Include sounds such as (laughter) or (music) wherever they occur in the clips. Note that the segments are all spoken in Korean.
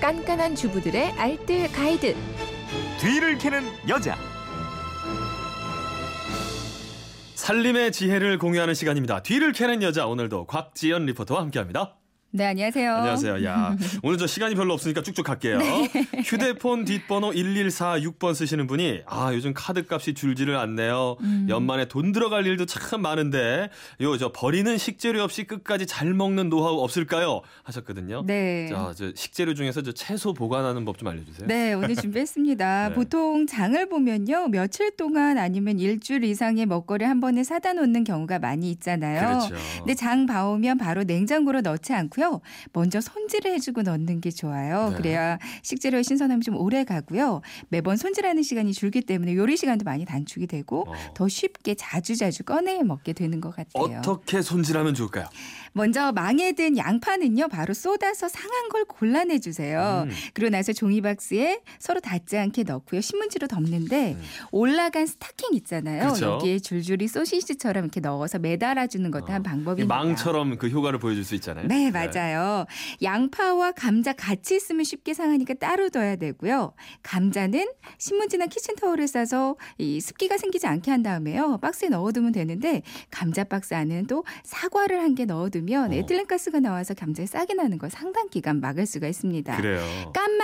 깐깐한 주부들의 알뜰 가이드. 뒤를 캐는 여자. 살림의 지혜를 공유하는 시간입니다. 뒤를 캐는 여자 오늘도 곽지연 리포터와 함께합니다. 네, 안녕하세요. 안녕하세요. 야, (laughs) 오늘 저 시간이 별로 없으니까 쭉쭉 갈게요. 네. 휴대폰 뒷번호 1146번 쓰시는 분이 아, 요즘 카드 값이 줄지를 않네요. 음. 연말에 돈 들어갈 일도 참 많은데 요 저 버리는 식재료 없이 끝까지 잘 먹는 노하우 없을까요? 하셨거든요. 네. 자, 저 식재료 중에서 저 채소 보관하는 법 좀 알려 주세요. 네, 오늘 준비했습니다. (laughs) 네. 보통 장을 보면요, 며칠 동안 아니면 일주일 이상의 먹거리 한 번에 사다 놓는 경우가 많이 있잖아요. 그렇죠. 근데 장 봐오면 바로 냉장고로 넣지 않고 요. 먼저 손질을 해주고 넣는 게 좋아요. 네. 그래야 식재료의 신선함이 좀 오래 가고요. 매번 손질하는 시간이 줄기 때문에 요리 시간도 많이 단축이 되고 어. 더 쉽게 자주자주 꺼내 먹게 되는 것 같아요. 어떻게 손질하면 좋을까요? 먼저 망에 든 양파는요, 바로 쏟아서 상한 걸 골라내 주세요. 음. 그리고 나서 종이박스에 서로 닿지 않게 넣고요. 신문지로 덮는데 올라간 스타킹 있잖아요. 네. 그렇죠. 여기에 줄줄이 소시지처럼 이렇게 넣어서 매달아 주는 것도 한이 방법입니다. 망처럼 그 효과를 보여줄 수 있잖아요. 네, 맞아요. 양파와 감자 같이 있으면 쉽게 상하니까 따로 둬야 되고요. 감자는 신문지나 키친타올을 싸서 이 습기가 생기지 않게 한 다음에요. 박스에 넣어두면 되는데 감자 박스 안에는 또 사과를 한 개 넣어두면 어. 에틸렌가스가 나와서 감자에 싹이 나는 걸 상당 기간 막을 수가 있습니다. 그래요.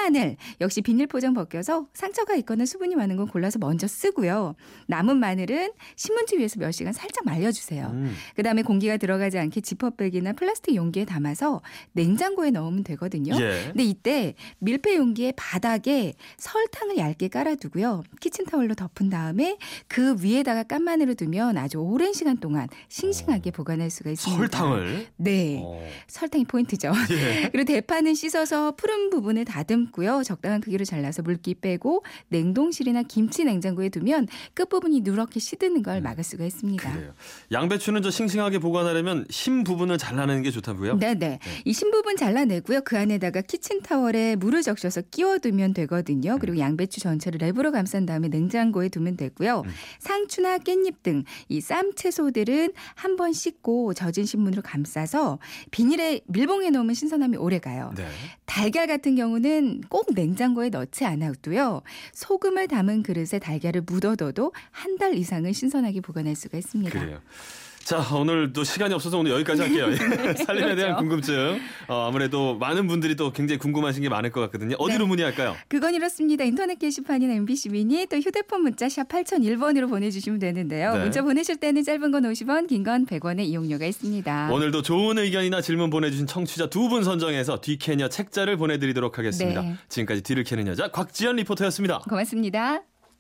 깐 마늘 역시 비닐 포장 벗겨서 상처가 있거나 수분이 많은 건 골라서 먼저 쓰고요. 남은 마늘은 신문지 위에서 몇 시간 살짝 말려주세요. 음. 그다음에 공기가 들어가지 않게 지퍼백이나 플라스틱 용기에 담아서 냉장고에 넣으면 되거든요. 예. 근데 이때 밀폐 용기의 바닥에 설탕을 얇게 깔아두고요. 키친타올로 덮은 다음에 그 위에다가 깐 마늘을 두면 아주 오랜 시간 동안 싱싱하게 보관할 수가 있습니다. 설탕을. 네. 어. 설탕이 포인트죠. 예. (laughs) 그리고 대파는 씻어서 푸른 부분을 다듬 고요. 적당한 크기로 잘라서 물기 빼고 냉동실이나 김치 냉장고에 두면 끝부분이 누렇게 시드는 걸 막을 수가 있습니다. 음. 그래요. 양배추는 저 싱싱하게 보관하려면 심 부분을 잘라내는 게 좋다고요? 네네. 이 신부분 잘라내고요. 그 안에다가 키친타월에 물을 적셔서 끼워두면 되거든요. 그리고 양배추 전체를 랩으로 감싼 다음에 냉장고에 두면 되고요. 음. 상추나 깻잎 등 이 쌈 채소들은 한 번 씻고 젖은 신문으로 감싸서 비닐에 밀봉해 놓으면 신선함이 오래 가요. 네. 달걀 같은 경우는 꼭 냉장고에 넣지 않아도요. 소금을 담은 그릇에 달걀을 묻어둬도 한 달 이상은 신선하게 보관할 수가 있습니다. 그래요. 자, 오늘도 시간이 없어서 오늘 여기까지 할게요. (laughs) (laughs) 살림에 대한 그렇죠. 궁금증. 어, 아무래도 많은 분들이 또 굉장히 궁금하신 게 많을 것 같거든요. 어디로 네. 문의할까요? 그건 이렇습니다. 인터넷 게시판이나 MBC 미니 또 휴대폰 문자 샵 8001번으로 보내주시면 되는데요. 네. 문자 보내실 때는 짧은 건 50원, 긴 건 100원의 이용료가 있습니다. 오늘도 좋은 의견이나 질문 보내주신 청취자 두 분 선정해서 뒤캐녀 책자를 보내드리도록 하겠습니다. 네. 지금까지 뒤를 캐는 여자 곽지연 리포터였습니다. 고맙습니다.